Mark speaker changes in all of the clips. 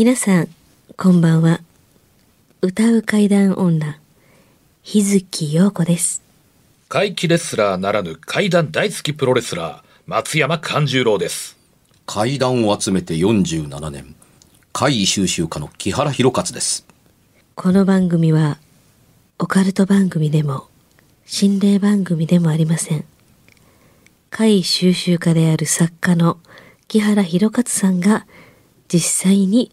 Speaker 1: 皆さん、こんばんは。歌う怪談女、日月陽子です。
Speaker 2: 怪奇レスラーならぬ怪談大好きプロレスラー、松山勘十郎です。
Speaker 3: 怪談を集めて47年怪異収集家の木原博勝です
Speaker 1: この番組は、オカルト番組でも、心霊番組でもありません。怪異収集家である作家の木原博勝さんが、実際に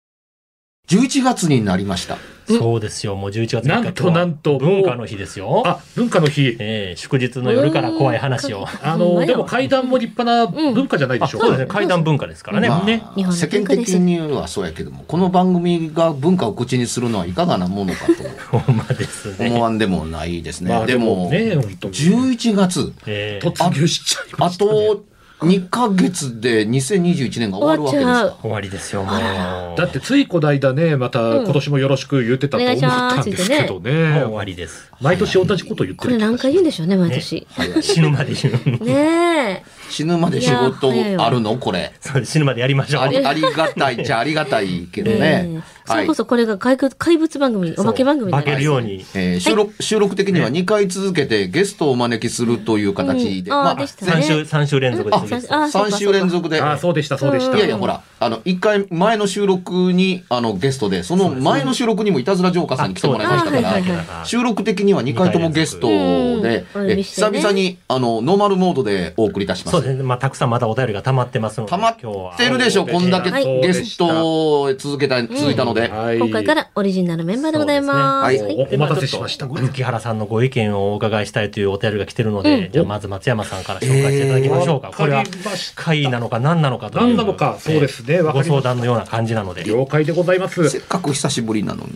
Speaker 3: 11月になりました
Speaker 4: そうですよ、もう11月3日
Speaker 2: なんとなんと
Speaker 4: 文化の日ですよ。
Speaker 2: あ、文化の日。
Speaker 4: ええ祝日の夜から怖い話を。
Speaker 2: あの、でも階段も立派な文化じゃないで
Speaker 4: あ
Speaker 2: しょ
Speaker 4: そうですね、怪談文化ですからね。
Speaker 3: まあ
Speaker 4: ね。
Speaker 1: 日本の
Speaker 3: 世間的にはそうやけどもこの番組が文化を口にするのはいかがなものか
Speaker 4: ほんまです
Speaker 3: と思
Speaker 4: ね。
Speaker 3: わんでもないですね、
Speaker 2: まあ
Speaker 3: でも
Speaker 2: ね本当に
Speaker 3: 11月
Speaker 4: ええ
Speaker 2: 突入しちゃいま
Speaker 3: あ
Speaker 2: した、ね。
Speaker 3: と2ヶ月で2021年が終わるわけですか
Speaker 1: 終わ
Speaker 4: りですよ、もう。
Speaker 2: だってついこの間ね、また今年もよろしく言ってたと思ったんですけど
Speaker 4: もう
Speaker 2: ね。
Speaker 4: 終わりです。
Speaker 2: 毎年同じこと言ってる
Speaker 1: これ何回言うんでしょうね、毎年。
Speaker 4: 死ぬまで言う。
Speaker 1: ねえ。
Speaker 3: 死ぬまで仕事あるの？これ
Speaker 4: 死ぬまでやりましょう。
Speaker 3: あり ありがたいじゃありがたいけどね、
Speaker 1: ええそれこそこれが怪物怪物番組、お化け番組にな
Speaker 4: るように。
Speaker 3: えー収録収録的には2回続けてゲストをお招きするという形で、まあ
Speaker 1: でしたね。
Speaker 4: 3週、三週連続で
Speaker 1: あ
Speaker 4: するん。です
Speaker 1: あそうか
Speaker 3: 3週連続で。
Speaker 2: ああ、そうでした、そうでした。
Speaker 3: いやいや、ほら、あの、1回前の収録に、あの、ゲストで、その前の収録にもいたずらジョーカーさんに来てもらいましたから、収録的には2回ともゲストで、久々に、あの、ノーマルモードでお送りいたします。
Speaker 4: そうですね。まあ、たくさんまたお便りが溜まってますので。
Speaker 3: 溜まっ
Speaker 4: 今日は
Speaker 3: てるでしょ、こんだけ
Speaker 1: はい
Speaker 3: ゲストを続けた、続いたので。
Speaker 2: はい
Speaker 1: 今回からオリジナルメンバーでございます。
Speaker 3: す
Speaker 2: ねはいお待たせしました
Speaker 4: 木原さんのご意見をお伺いしたいというお便りが来てるので、
Speaker 1: うん
Speaker 4: じゃあまず松山さんから紹介していただきましょうか。
Speaker 2: えー
Speaker 4: これは会なのか何なのかという。
Speaker 2: 何なのかそうですね
Speaker 4: ご相談のような感じなので。
Speaker 2: 了解でございます。
Speaker 3: せっかく久しぶりなのに。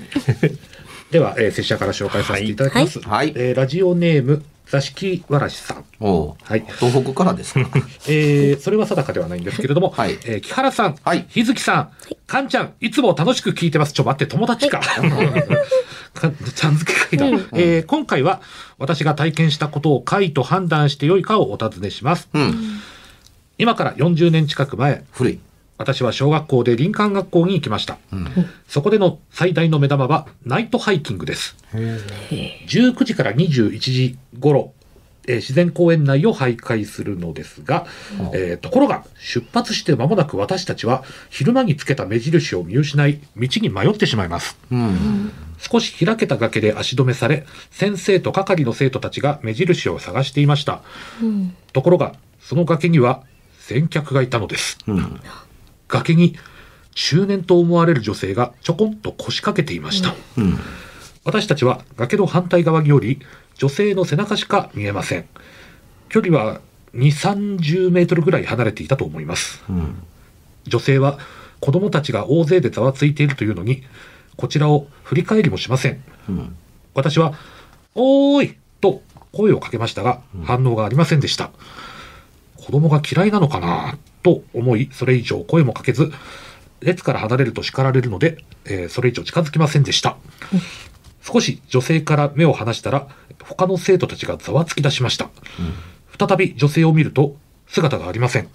Speaker 2: では、えー、拙者から紹介させていただきます。
Speaker 3: はい
Speaker 2: えーラジオネーム、座敷わらしさん。
Speaker 3: おう
Speaker 2: はい
Speaker 3: 東北からですか？
Speaker 2: えー、それは定かではないんですけれども、
Speaker 3: はい
Speaker 2: えー木原さん、
Speaker 3: はい
Speaker 2: 日月さん、かんちゃん、いつも楽しく聞いてます。ちょ、待って、友達か。かちゃん付け会だ、えー今回は、私が体験したことを会と判断してよいかをお尋ねします。
Speaker 3: うん。
Speaker 2: 今から40年近く前、
Speaker 3: 古い。
Speaker 2: 私は小学校で林間学校に行きました。そこでの最大の目玉はナイトハイキングです。19時から21時頃、えー自然公園内を徘徊するのですが、えーところが出発して間もなく私たちは昼間につけた目印を見失い道に迷ってしまいます。
Speaker 3: うん。
Speaker 2: 少し開けた崖で足止めされ、先生と係の生徒たちが目印を探していました。ところが、その崖には先客がいたのです。
Speaker 3: うん。
Speaker 2: 崖に中年と思われる女性がちょこんと腰掛けていました。
Speaker 3: うん。
Speaker 2: 私たちは崖の反対側により、女性の背中しか見えません。距離は2、30メートルぐらい離れていたと思います。
Speaker 3: うん。
Speaker 2: 女性は子供たちが大勢でざわついているというのに、こちらを振り返りもしません。
Speaker 3: うん。
Speaker 2: 私は、おーいと声をかけましたが、反応がありませんでした。子供が嫌いなのかな？と思い、それ以上声もかけず、列から離れると叱られるので、えーそれ以上近づきませんでした。少し女性から目を離したら、他の生徒たちがざわつき出しました。再び女性を見ると、姿がありません。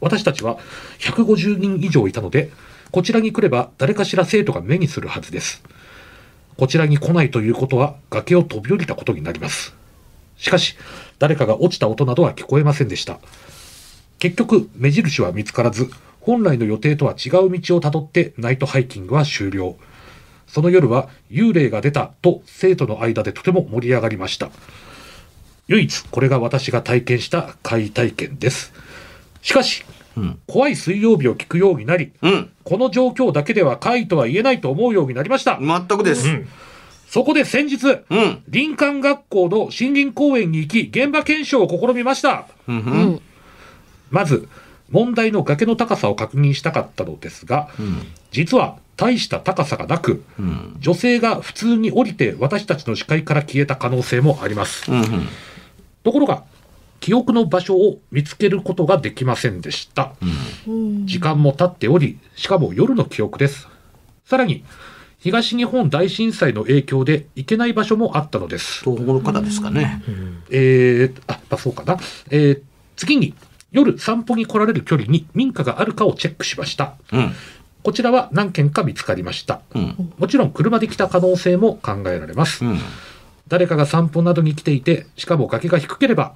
Speaker 2: 私たちは150人以上いたので、こちらに来れば誰かしら生徒が目にするはずです。こちらに来ないということは崖を飛び降りたことになります。しかし、誰かが落ちた音などは聞こえませんでした。結局、目印は見つからず、本来の予定とは違う道をたどってナイトハイキングは終了。その夜は幽霊が出たと生徒の間でとても盛り上がりました。唯一これが私が体験した怪体験です。しかし、
Speaker 3: うん。
Speaker 2: 怖い水曜日を聞くようになり、
Speaker 3: うん。
Speaker 2: この状況だけでは怪とは言えないと思うようになりました。
Speaker 3: 全くです。
Speaker 2: うんそこで先日、
Speaker 3: うん。
Speaker 2: 林間学校の森林公園に行き、現場検証を試みました。
Speaker 3: うん。う。
Speaker 1: うんん。
Speaker 2: まず、問題の崖の高さを確認したかったのですが、実は大した高さがなく、
Speaker 3: うん。
Speaker 2: 女性が普通に降りて私たちの視界から消えた可能性もあります。
Speaker 3: うん。
Speaker 2: ところが、記憶の場所を見つけることができませんでした。
Speaker 1: うん。
Speaker 2: 時間も経っており、しかも夜の記憶です。さらに、東日本大震災の影響で行けない場所もあったのです。
Speaker 3: 東北の方ですかね。
Speaker 2: えー、あ、まあ、そうかな。えー、次に、夜散歩に来られる距離に民家があるかをチェックしました。
Speaker 3: うん。
Speaker 2: こちらは何件か見つかりました。
Speaker 3: うん。
Speaker 2: もちろん車で来た可能性も考えられます。
Speaker 3: うん。
Speaker 2: 誰かが散歩などに来ていて、しかも崖が低ければ、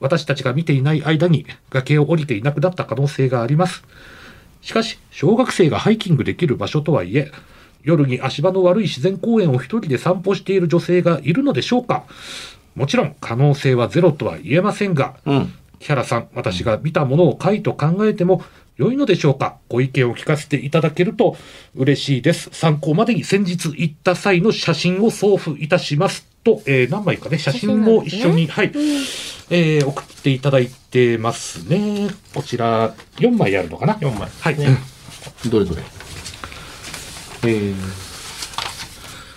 Speaker 2: 私たちが見ていない間に崖を降りていなくなった可能性があります。しかし、小学生がハイキングできる場所とはいえ、夜に足場の悪い自然公園を一人で散歩している女性がいるのでしょうかもちろん可能性はゼロとは言えませんが、
Speaker 3: うん。
Speaker 2: 木原さん、私が見たものを回と考えても良いのでしょうか？ご意見を聞かせていただけると嬉しいです。参考までに先日行った際の写真を送付いたしますと、えー何枚かね、写真も一緒に、はい、えー送っていただいてますね。こちら、4枚あるのかな
Speaker 4: ？4枚。
Speaker 2: はい。
Speaker 4: ね
Speaker 3: どれどれ？えー、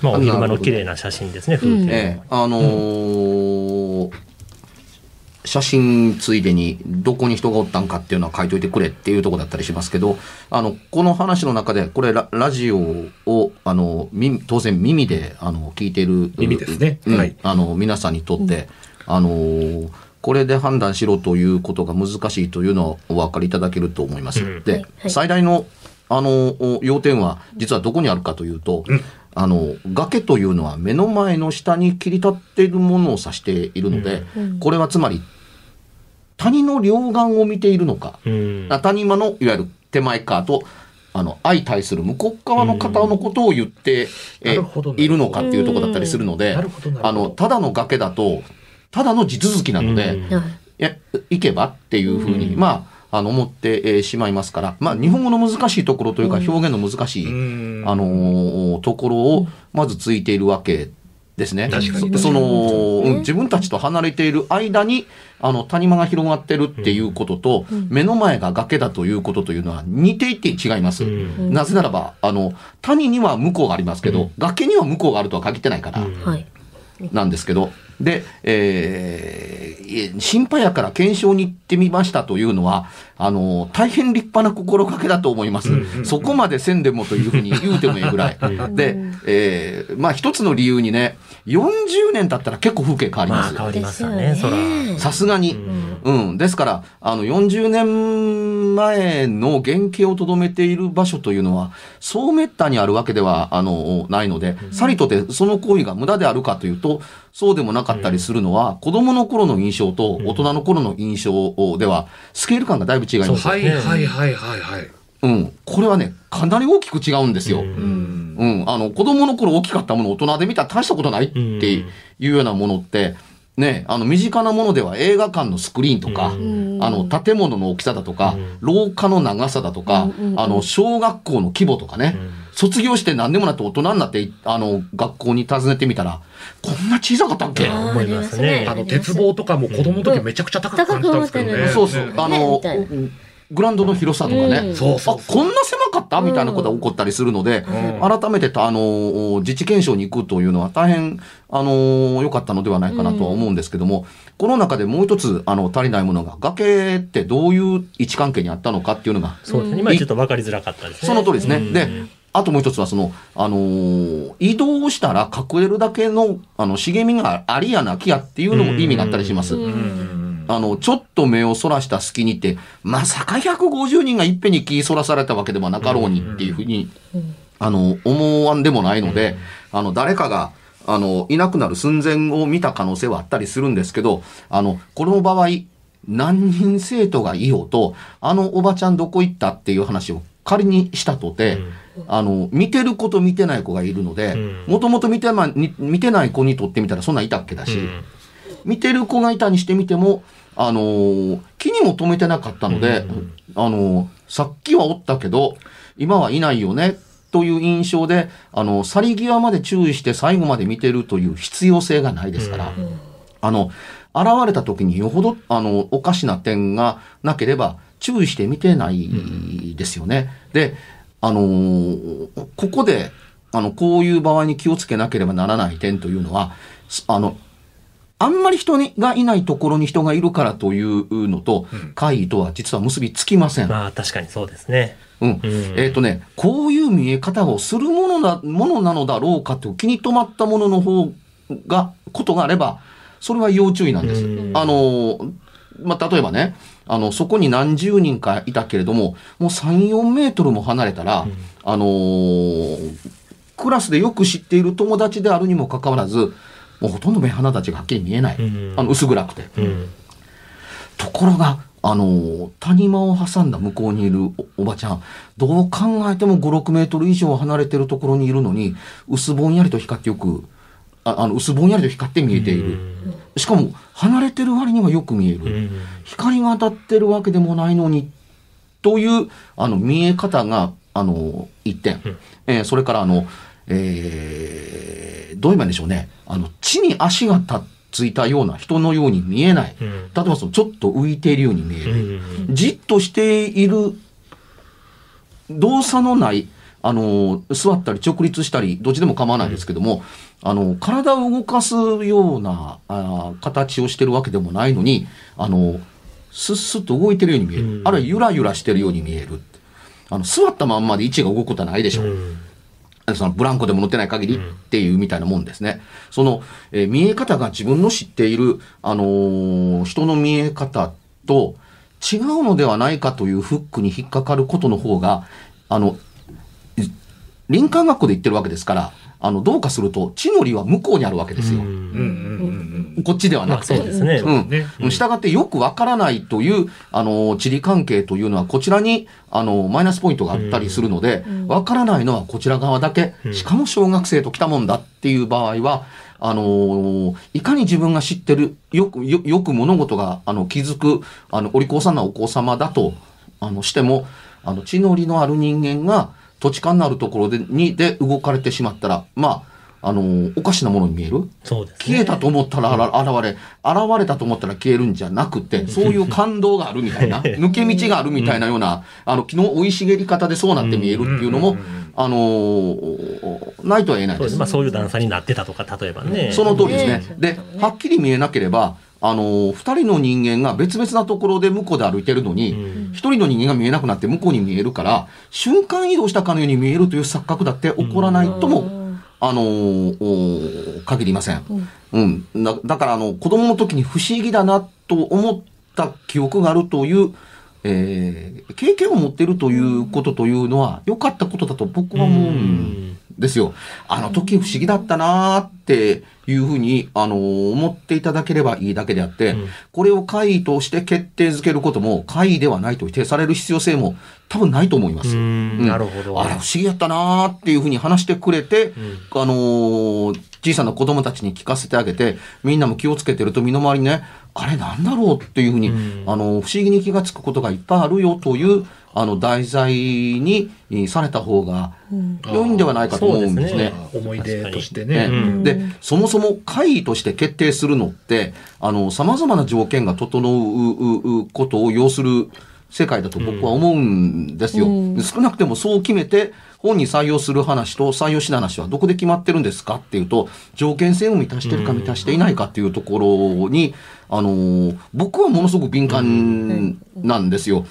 Speaker 4: まあ、お昼間の綺麗な写真ですね、風景。
Speaker 3: ええあのー写真ついでにどこに人がおったんかっていうのは書いといてくれっていうところだったりしますけど、あの、この話の中で、これララジオを、あの、耳当然耳で、あの、聞いている。
Speaker 2: 耳ですね。
Speaker 3: うん。
Speaker 2: はい。
Speaker 3: あの、皆さんにとって、あのーこれで判断しろということが難しいというのはお分かりいただけると思います。
Speaker 4: うん。
Speaker 3: で、
Speaker 1: はいはい。
Speaker 3: 最大の、あの、お要点は、実はどこにあるかというと、あの、崖というのは目の前の下に切り立っているものを指しているので、
Speaker 1: うん。
Speaker 3: これはつまり、谷の両岸を見ているのか、
Speaker 4: うん。
Speaker 3: あ谷間のいわゆる手前側と、あの、相対する向こう側の方のことを言って、え
Speaker 2: なるほどね。
Speaker 3: いるのかっていうところだったりするのであの、ただの崖だと、ただの地続きなので、行けばっていうふうに、
Speaker 4: うん。
Speaker 3: まあ、あの、思って、えーしまいますから、まあ、日本語の難しいところというか、表現の難しい、
Speaker 2: うん。
Speaker 3: あのーところを、まずついているわけですね。
Speaker 2: 確かに
Speaker 3: そその、
Speaker 1: うん
Speaker 3: うん自分たちと離れている間に、あの、谷間が広がってるっていうことと、目の前が崖だということというのは似ていて違います。
Speaker 4: うん
Speaker 3: なぜならば、あの、谷には向こうがありますけど、
Speaker 4: うん
Speaker 3: 崖には向こうがあるとは限ってないから。なんですけど、で、えーいえ心配やから検証に行ってみましたというのは、あの、大変立派な心がけだと思います。
Speaker 2: うんうんうん
Speaker 3: そこまでせんでもというふうに言うてもいいぐらい。で、えーまあ一つの理由にね、40年経ったら結構風景変わり
Speaker 4: まあ、
Speaker 3: ます。
Speaker 4: 変わりますよね、
Speaker 3: さすがに。うん。ですから、あの、40年前の原型をとどめている場所というのは、そうめったにあるわけでは、あの、ないので、さりとてその行為が無駄であるかというと、そうでもなかったりするのは、子供の頃の印象と大人の頃の印象では、スケール感がだいぶ違います。
Speaker 2: はいはいはいはいはい。
Speaker 3: うん。これはね、かなり大きく違うんですよ。
Speaker 4: う
Speaker 2: うん。ん。
Speaker 3: うん、あの、子供の頃大きかったものを大人で見たら大したことないっていうようなものって、ね、あの、身近なものでは映画館のスクリーンとか、
Speaker 1: ん。
Speaker 3: あの、建物の大きさだとか、
Speaker 4: うん。
Speaker 3: 廊下の長さだとか、あの、小学校の規模とかね、
Speaker 4: うん。
Speaker 3: 卒業して何でもなって大人になって、あの、学校に訪ねてみたら、こんな小さかったっけ、
Speaker 4: 思いますね。
Speaker 2: あの、鉄棒とかも子供の時めちゃくちゃ高く感じたんですけどね。
Speaker 3: そうそう、
Speaker 2: ね
Speaker 3: あのグラウンドの広さとかね、
Speaker 1: うん。
Speaker 2: そうそう
Speaker 3: あ、こんな狭かった？みたいなことが起こったりするので、
Speaker 2: うん。
Speaker 3: 改めて、あの、自治検証に行くというのは大変、あの、良かったのではないかなとは思うんですけども、この中でもう一つ、あの、足りないものが、崖ってどういう位置関係にあったのかっていうのが、
Speaker 4: そうですね。今ちょっと分かりづらかったですね。
Speaker 3: その通りですね。
Speaker 4: うん。
Speaker 3: で、あともう一つは、その、あのー移動したら隠れるだけの、あの、茂みがありやなきやっていうのも意味があったりします。
Speaker 1: うん。
Speaker 2: うん。
Speaker 3: あの、ちょっと目をそらした隙にって、まさか150人がいっぺんに気そらされたわけでもなかろうにっていうふうに、あの、思わんでもないので、あの、誰かが、あの、いなくなる寸前を見た可能性はあったりするんですけど、あの、この場合、何人生徒がいようと、あのおばちゃんどこ行ったっていう話を仮にしたとて、あの、見てる子と見てない子がいるので
Speaker 4: うん、
Speaker 3: もともと見てない子にとってみたらそんなんいたっけだし、見てる子がいたにしてみても、あのー気にも留めてなかったので、
Speaker 4: うん
Speaker 3: あのーさっきはおったけど、今はいないよね、という印象で、あの、去り際まで注意して最後まで見てるという必要性がないですから、あの、現れた時によほど、あの、おかしな点がなければ、注意して見てないですよね。で、あのーここで、あの、こういう場合に気をつけなければならない点というのは、すあの、あんまり人にがいないところに人がいるからというのと、怪異とは実は結びつきません。
Speaker 4: まあ確かにそうですね。
Speaker 3: うん。
Speaker 4: うん
Speaker 3: えっ、とね、こういう見え方をするものな、ものなのだろうかという気に留まったものの方が、ことがあれば、それは要注意なんです。
Speaker 4: うん
Speaker 3: あの、まあ、例えばね、あの、そこに何十人かいたけれども、もう3、4メートルも離れたら、あのークラスでよく知っている友達であるにもかかわらず、もうほとんど目鼻立ちがはっきり見えない。
Speaker 4: うん
Speaker 3: あの、薄暗くて。
Speaker 4: うん。
Speaker 3: ところが、あの、谷間を挟んだ向こうにいるおおばちゃん、どう考えても5、6メートル以上離れてるところにいるのに、薄ぼんやりと光ってよく、ああの、薄ぼんやりと光って見えている。しかも、離れてる割にはよく見える。
Speaker 4: うん
Speaker 3: 光が当たってるわけでもないのに、という、あの、見え方が、あの、一点。えーそれから、あの、えーどう言えばいいんでしょうね。あの、地に足がたついたような人のように見えない。
Speaker 4: うん
Speaker 3: 例えばそのちょっと浮いているように見え
Speaker 4: う
Speaker 3: る。
Speaker 4: ん
Speaker 3: じっとしている動作のない、あの、座ったり直立したり、どっちでも構わないですけども、あの、体を動かすようなあー形をしてるわけでもないのに、あの、スッスッと動いてるように見える。
Speaker 4: うん
Speaker 3: あるいはゆらゆらしてるように見える。あの、座ったまんまで位置が動くことはないでしょう。
Speaker 4: うん
Speaker 3: そのブランコでも乗ってない限りっていうみたいなもんですね。その、えー見え方が自分の知っている、あのー人の見え方と違うのではないかというフックに引っかかることの方が、あの、い林間学校で言ってるわけですから、あの、どうかすると、地の利は向こうにあるわけですよ。
Speaker 4: うん
Speaker 2: うんうんうん
Speaker 3: こっちではな
Speaker 4: まあ
Speaker 3: くて。
Speaker 4: そうですね。
Speaker 3: うん。
Speaker 2: ね
Speaker 3: うん従ってよくわからないという、あの、地理関係というのは、こちらに、あの、マイナスポイントがあったりするので、わからないのはこちら側だけ、しかも小学生と来たもんだっていう場合は、あのいかに自分が知ってる、よく、よよく物事が、あの、気づく、あの、お利口さんなお子様だと、あの、しても、あの、地の利のある人間が、土地勘のあるところで、に、で動かれてしまったら、まあ、あのおかしなものに見える？
Speaker 4: そうですね。
Speaker 3: 消えたと思ったら現れ、現れたと思ったら消えるんじゃなくて、そういう感動があるみたいな、抜け道があるみたいなような、あの、昨日生い茂り方でそうなって見えるっていうのも、あのーないとは言えないで
Speaker 4: そう。まあそういう段差になってたとか、例えばね。
Speaker 3: その通りですね
Speaker 1: ね。
Speaker 3: で、はっきり見えなければ、あのー二人の人間が別々なところで向こうで歩いてるのに、
Speaker 4: うん
Speaker 3: 一人の人間が見えなくなって向こうに見えるから、瞬間移動したかのように見えるという錯覚だって起こらないとも、あのーお限りません。うん。だだから、あの、子供の時に不思議だなと思った記憶があるという、えー経験を持っているということというのは、良かったことだと僕は思うんですよ。あの時不思議だったなーっていうふうに、あのー思っていただければいいだけであって、
Speaker 4: うん
Speaker 3: これを会議として決定づけることも、会議ではないと否定される必要性も多分ないと思います。
Speaker 4: うんなるほど。
Speaker 3: あれ不思議やったなーっていうふうに話してくれて、あのー小さな子供たちに聞かせてあげて、みんなも気をつけてると身の回りにね、あれなんだろうっていうふうに、
Speaker 4: うん
Speaker 3: あのー不思議に気がつくことがいっぱいあるよという、あの、題材にえーされた方が良いんではないかと思うんですね。
Speaker 2: 思い出として
Speaker 3: ね
Speaker 2: ね。
Speaker 4: うん
Speaker 3: で、そもそも会議として決定するのって、あの、様々な条件が整うことを要する世界だと僕は思うんですよ。
Speaker 1: うん
Speaker 3: 少なくてもそう決めて、本に採用する話と採用しない話はどこで決まってるんですかっていうと、条件性を満たしてるか満たしていないかっていうところに、あの、僕はものすごく敏感なんですよ。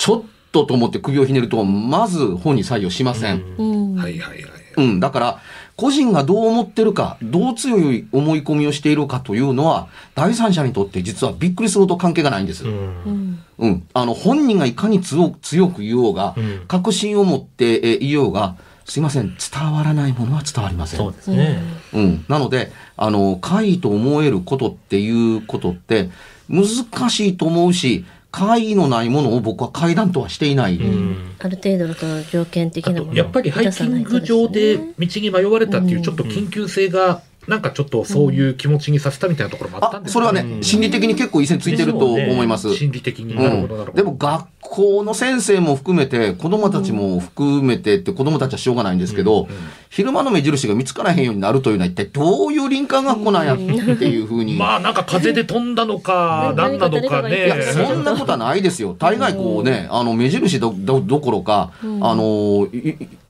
Speaker 3: みちょっとと思って首をひねると、まず本に採用しません
Speaker 1: うん
Speaker 2: はいはいはい。
Speaker 3: うん、だから、個人がどう思ってるか、どう強い思い込みをしているかというのは、第三者にとって実はびっくりするほど関係がないんです。
Speaker 4: う
Speaker 3: うん。
Speaker 4: ん
Speaker 3: あの、本人がいかに強強く言おうが、
Speaker 4: うん
Speaker 3: 確信を持ってえ言おうが、すいません、伝わらないものは伝わりません。
Speaker 4: そうですね。
Speaker 3: うん。なので、あの、怪異と思えることっていうことって、難しいと思うし、会のないものを僕は階段とはしていない。
Speaker 4: うん。
Speaker 1: ある程度の条件的
Speaker 2: あ
Speaker 1: なもの
Speaker 2: やっぱりハイキング場で道に迷われたっていうちょっと緊急性が、なんかちょっとそういう気持ちにさせたみたいなところもあったん
Speaker 3: あ、
Speaker 2: ですか
Speaker 3: それはね、心理的に結構一線ついてると思います。
Speaker 2: 心理的に。
Speaker 3: う
Speaker 2: なるほど、なるほど。
Speaker 3: ん、でも学校の先生も含めて子供たちも含めてって子供たちはしょうがないんですけど、昼間の目印が見つからへんようになるというのは一体どういう林間学校なんやっていうふうに。
Speaker 2: まあなんか風で飛んだのか、
Speaker 1: うん
Speaker 2: 何なのかね。
Speaker 3: いや、そんなことはないですよ。大概こうね、あの、目印ど、ど、どころか、あの、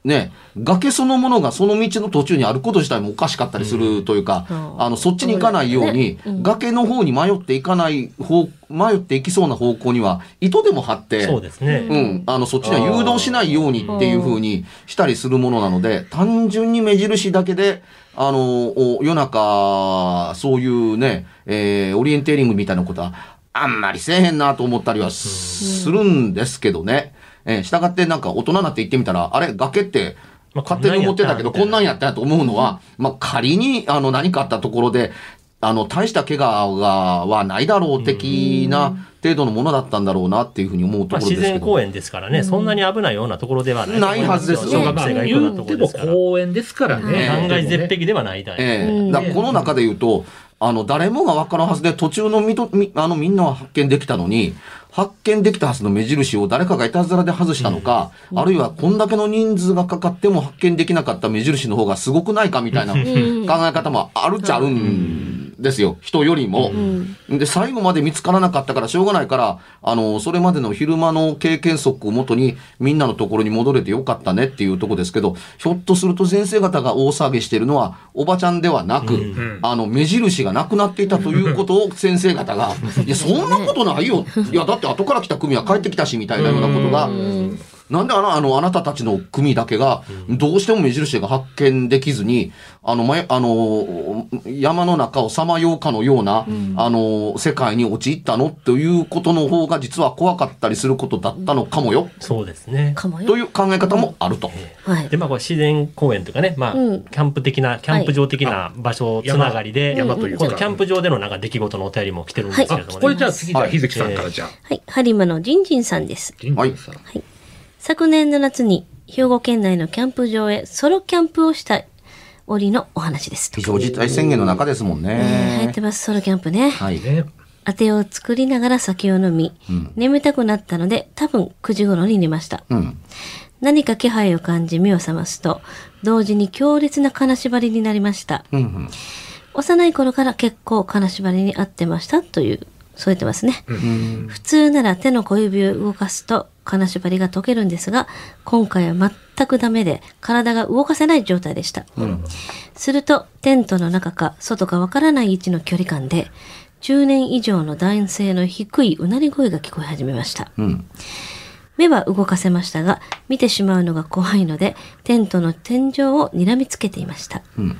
Speaker 3: ね、崖そのものがその道の途中にあること自体もおかしかったりするというか、
Speaker 1: うん。
Speaker 3: あの、そっちに行かないように、
Speaker 1: うん。
Speaker 3: 崖の方に迷っていかない方、迷っていきそうな方向には、糸でも張って、
Speaker 4: そうですね。
Speaker 3: うん、あの、そっちには誘導しないようにっていう風にしたりするものなので、単純に目印だけで、あの、お夜中、そういうね、えーオリエンテーリングみたいなことは、あんまりせえへんなと思ったりはするんですけどね。えー、従ってなんか大人になって行ってみたら、あれ、崖って、
Speaker 4: まあ
Speaker 3: 勝手に思ってたけど、こんなんやったんやと思うのは、まあ、仮に、あの、何かあったところで、あの、大した怪我が、はないだろう的な程度のものだったんだろうなっていうふうに思うと
Speaker 4: まあ、
Speaker 3: ころですけど。
Speaker 4: 自然公園ですからね、そんなに危ないようなところではない。
Speaker 3: ないはずですよ。
Speaker 4: 小学
Speaker 2: まあ
Speaker 4: 生が行くようなところですから。
Speaker 2: 公園ですからね。
Speaker 4: 断崖絶壁ではないだ
Speaker 3: ええ。
Speaker 1: うん。
Speaker 3: だこの中で言うと、あの、誰もが分からんはずで、途中のみと、み、あの、みんなは発見できたのに、発見できたはずの目印を誰かがいたずらで外したのか、あるいはこんだけの人数がかかっても発見できなかった目印の方がすごくないかみたいな考え方もあるっちゃあるんですよ。人よりも。で、最後まで見つからなかったからしょうがないから、あの、それまでの昼間の経験則をもとにみんなのところに戻れてよかったねっていうとこですけど、ひょっとすると先生方が大騒ぎしてるのはおばちゃんではなく、あの、目印がなくなっていたということを先生方が、いや、そんなことないよ。いや、だって後から来た組は帰ってきたし、みたいなようなことが、なんであの、あの、あなたたちの組だけが、どうしても目印が発見できずに、あの、ま、あの、山の中をさまようかのような、あの、世界に陥ったのということの方が実は怖かったりすることだったのかもよ、
Speaker 4: そうですね。
Speaker 1: かもよ。
Speaker 3: という考え方もあると。
Speaker 1: はい。
Speaker 4: で、まあ、これ自然公園というかね、まあ、
Speaker 1: うん。
Speaker 4: キャンプ的な、キャンプ場的な場所つながりで、
Speaker 2: 山という
Speaker 4: キャンプ場でのなんか出来事のお便りも来てるんですけ
Speaker 2: あ
Speaker 4: れどもね。
Speaker 2: これじゃあ次じゃあ
Speaker 3: はい
Speaker 2: 日月さんからじゃあ。
Speaker 1: はい。播磨のジンジンさんです。
Speaker 2: ジンジンさん
Speaker 1: 昨年の夏に兵庫県内のキャンプ場へソロキャンプをした折のお話です
Speaker 3: 非常事態宣言の中ですもん
Speaker 1: えー流行っ
Speaker 3: ね
Speaker 1: て。ますソロキャンプね
Speaker 3: はい。
Speaker 2: ね。
Speaker 1: 当てを作りながら酒を飲み、眠たくなったので多分9時頃に寝ました、
Speaker 3: うん。
Speaker 1: 何か気配を感じ目を覚ますと同時に強烈な金縛りになりました、
Speaker 3: うんうん。
Speaker 1: 幼い頃から結構金縛りに合ってましたという添えてますね、
Speaker 3: うん。
Speaker 1: 普通なら手の小指を動かすと金縛りが解けるんですが今回は全くダメで体が動かせない状態でした、するとテントの中か外かわからない位置の距離感で10年以上の男性の低いうなり声が聞こえ始めました。
Speaker 3: うん。
Speaker 1: 目は動かせましたが見てしまうのが怖いのでテントの天井を睨みつけていました、
Speaker 3: うん。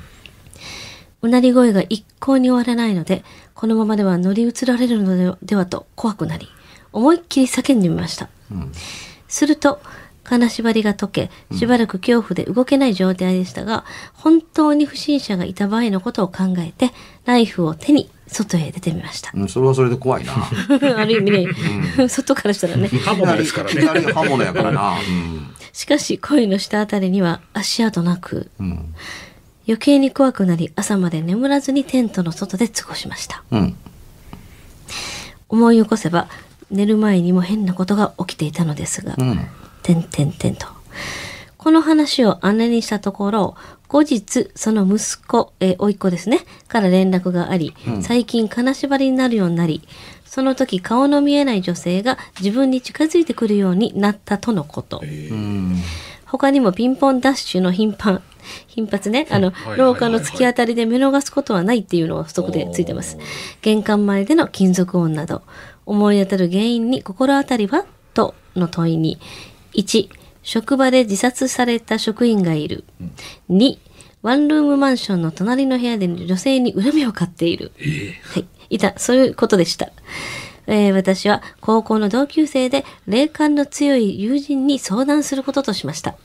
Speaker 1: うなり声が一向に終わらないのでこのままでは乗り移られるのではではと怖くなり思いっきり叫んでみました、すると金縛りが解けしばらく恐怖で動けない状態でしたが、本当に不審者がいた場合のことを考えてナイフを手に外へ出てみました
Speaker 3: うん。それはそれで怖いな。
Speaker 1: ある意味ね、外からしたらね
Speaker 2: 刃物ですからね。
Speaker 3: 左刃物やからな。
Speaker 1: しかし恋の下あたりには足跡なく
Speaker 3: うん。うん。
Speaker 1: 余計に怖くなり朝まで眠らずにテントの外で過ごしました
Speaker 3: うん。
Speaker 1: 思い起こせば寝る前にも変なことが起きていたのですが、
Speaker 3: うん。
Speaker 1: てんてんてんと。この話を姉にしたところ、後日、その息子、えー、甥っ子ですね、から連絡があり、最近金縛りになるようになり、その時顔の見えない女性が自分に近づいてくるようになったとのこと。
Speaker 3: うん。
Speaker 1: 他にもピンポンダッシュの頻繁、頻発ね、あの廊下の突き当たりで見逃すことはないっていうのが不足でついてます。玄関前での金属音など、思い当たる原因に心当たりはとの問いに、1、職場で自殺された職員がいる。2、ワンルームマンションの隣の部屋で女性に恨みを買っている。はい。いた、そういうことでした。えー私は高校の同級生で霊感の強い友人に相談することとしました。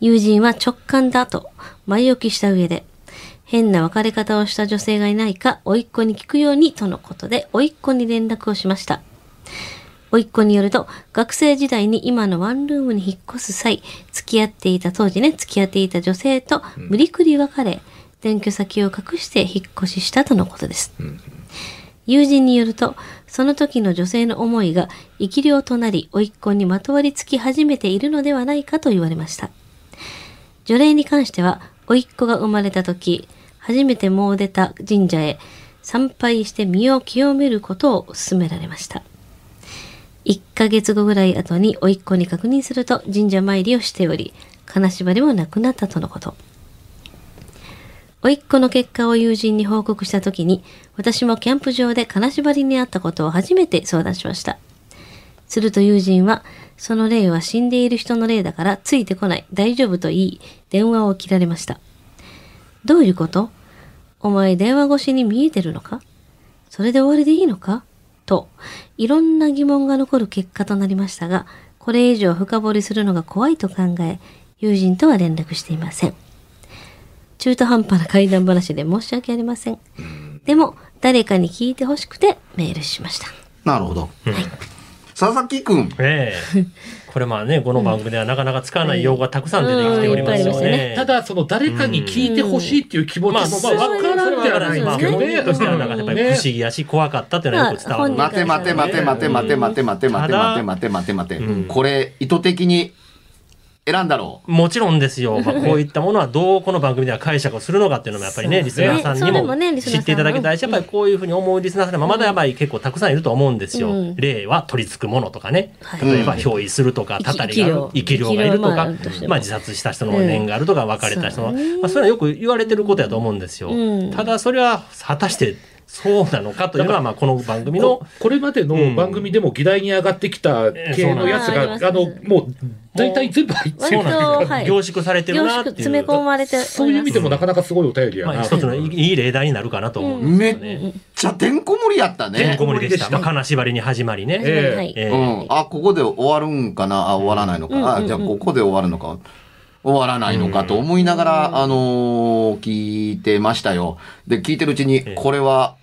Speaker 1: 友人は直感だと前置きした上で、変な別れ方をした女性がいないか、甥っ子に聞くようにとのことで、甥っ子に連絡をしました。甥っ子によると、学生時代に今のワンルームに引っ越す際、付き合っていた当時ね、付き合っていた女性と無理くり別れ、転居先を隠して引っ越ししたとのことです。友人によると、その時の女性の思いが生き量となり、甥っ子にまとわりつき始めているのではないかと言われました。除霊に関しては、甥っ子が生まれた時、初めて詣出た神社へ参拝して身を清めることを勧められました。1ヶ月後ぐらい後に甥っ子に確認すると神社参りをしており、金縛りもなくなったとのこと。甥っ子の結果を友人に報告した時に、私もキャンプ場で金縛りにあったことを初めて相談しました。すると友人は、その霊は死んでいる人の霊だからついてこない、大丈夫と言い、電話を切られました。どういうこと？お前電話越しに見えてるのか？それで終わりでいいのか？と、いろんな疑問が残る結果となりましたが、これ以上深掘りするのが怖いと考え、友人とは連絡していません。中途半端な怪談話で申し訳ありません。でも、誰かに聞いてほしくてメールしました。
Speaker 3: なるほど。佐々木くん。
Speaker 4: ええ これまあね、この番組ではなかなか使わない用語がたくさん出てきておりますよね。
Speaker 2: ただ、その誰かに聞いてほしいっていう気持ちも、
Speaker 4: まあ、
Speaker 2: まあ、わからんではないんですけど
Speaker 4: まあ
Speaker 2: ね。
Speaker 4: としてはなんかやっぱり不思議やし、怖かったっていうのはよく伝わる。
Speaker 1: まあ
Speaker 3: 待て待て待て待て待て待て待て待て待て待て待て待て待て。これ、意図的に選んだろ
Speaker 4: もちろんですよ。まあ、こういったものはどうこの番組では解釈をするのかっていうのもやっぱり ね、リスナーさんに
Speaker 1: も
Speaker 4: 知っていただきたいし、やっぱりこういうふうに思うリスナーさんもまだやっぱり結構たくさんいると思うんですよ。
Speaker 1: うん。
Speaker 4: 霊は取り付くものとかね。
Speaker 1: はい。
Speaker 4: 例えば、憑依するとか、たたりがある、生
Speaker 1: 生き量
Speaker 4: がいるとかまあ自殺した人の念があるとか、別れた人の、まあそれはよく言われてることやと思うんですよ。
Speaker 1: うん。
Speaker 4: ただそれは果たしてそうなのかというのは、まあこの番組の
Speaker 2: ここれまでの番組でも議題に上がってきた系のやつが、
Speaker 1: う
Speaker 2: あの、もう、大体全部入ってる
Speaker 4: そうなんですよ
Speaker 1: はい
Speaker 4: 凝縮されてるなっていう。
Speaker 1: 詰め込まれて
Speaker 2: そういう意味でもなかなかすごいお便りやな。
Speaker 4: まあ一つのいい例題になるかなと思う
Speaker 3: う。
Speaker 4: ん
Speaker 3: めっ。ちゃてんこ盛りやったね
Speaker 4: こ。盛りでした。
Speaker 2: てんこ盛りでした
Speaker 4: まあ金縛りに始まりね。
Speaker 2: ええ
Speaker 1: はい。
Speaker 4: え
Speaker 3: うん。あ、ここで終わるんかなあ、終わらないのか。あ、じゃあここで終わるのか。終わらないのかと思いながら、あのー聞いてましたよ。で、聞いてるうちに、
Speaker 4: え
Speaker 3: これは、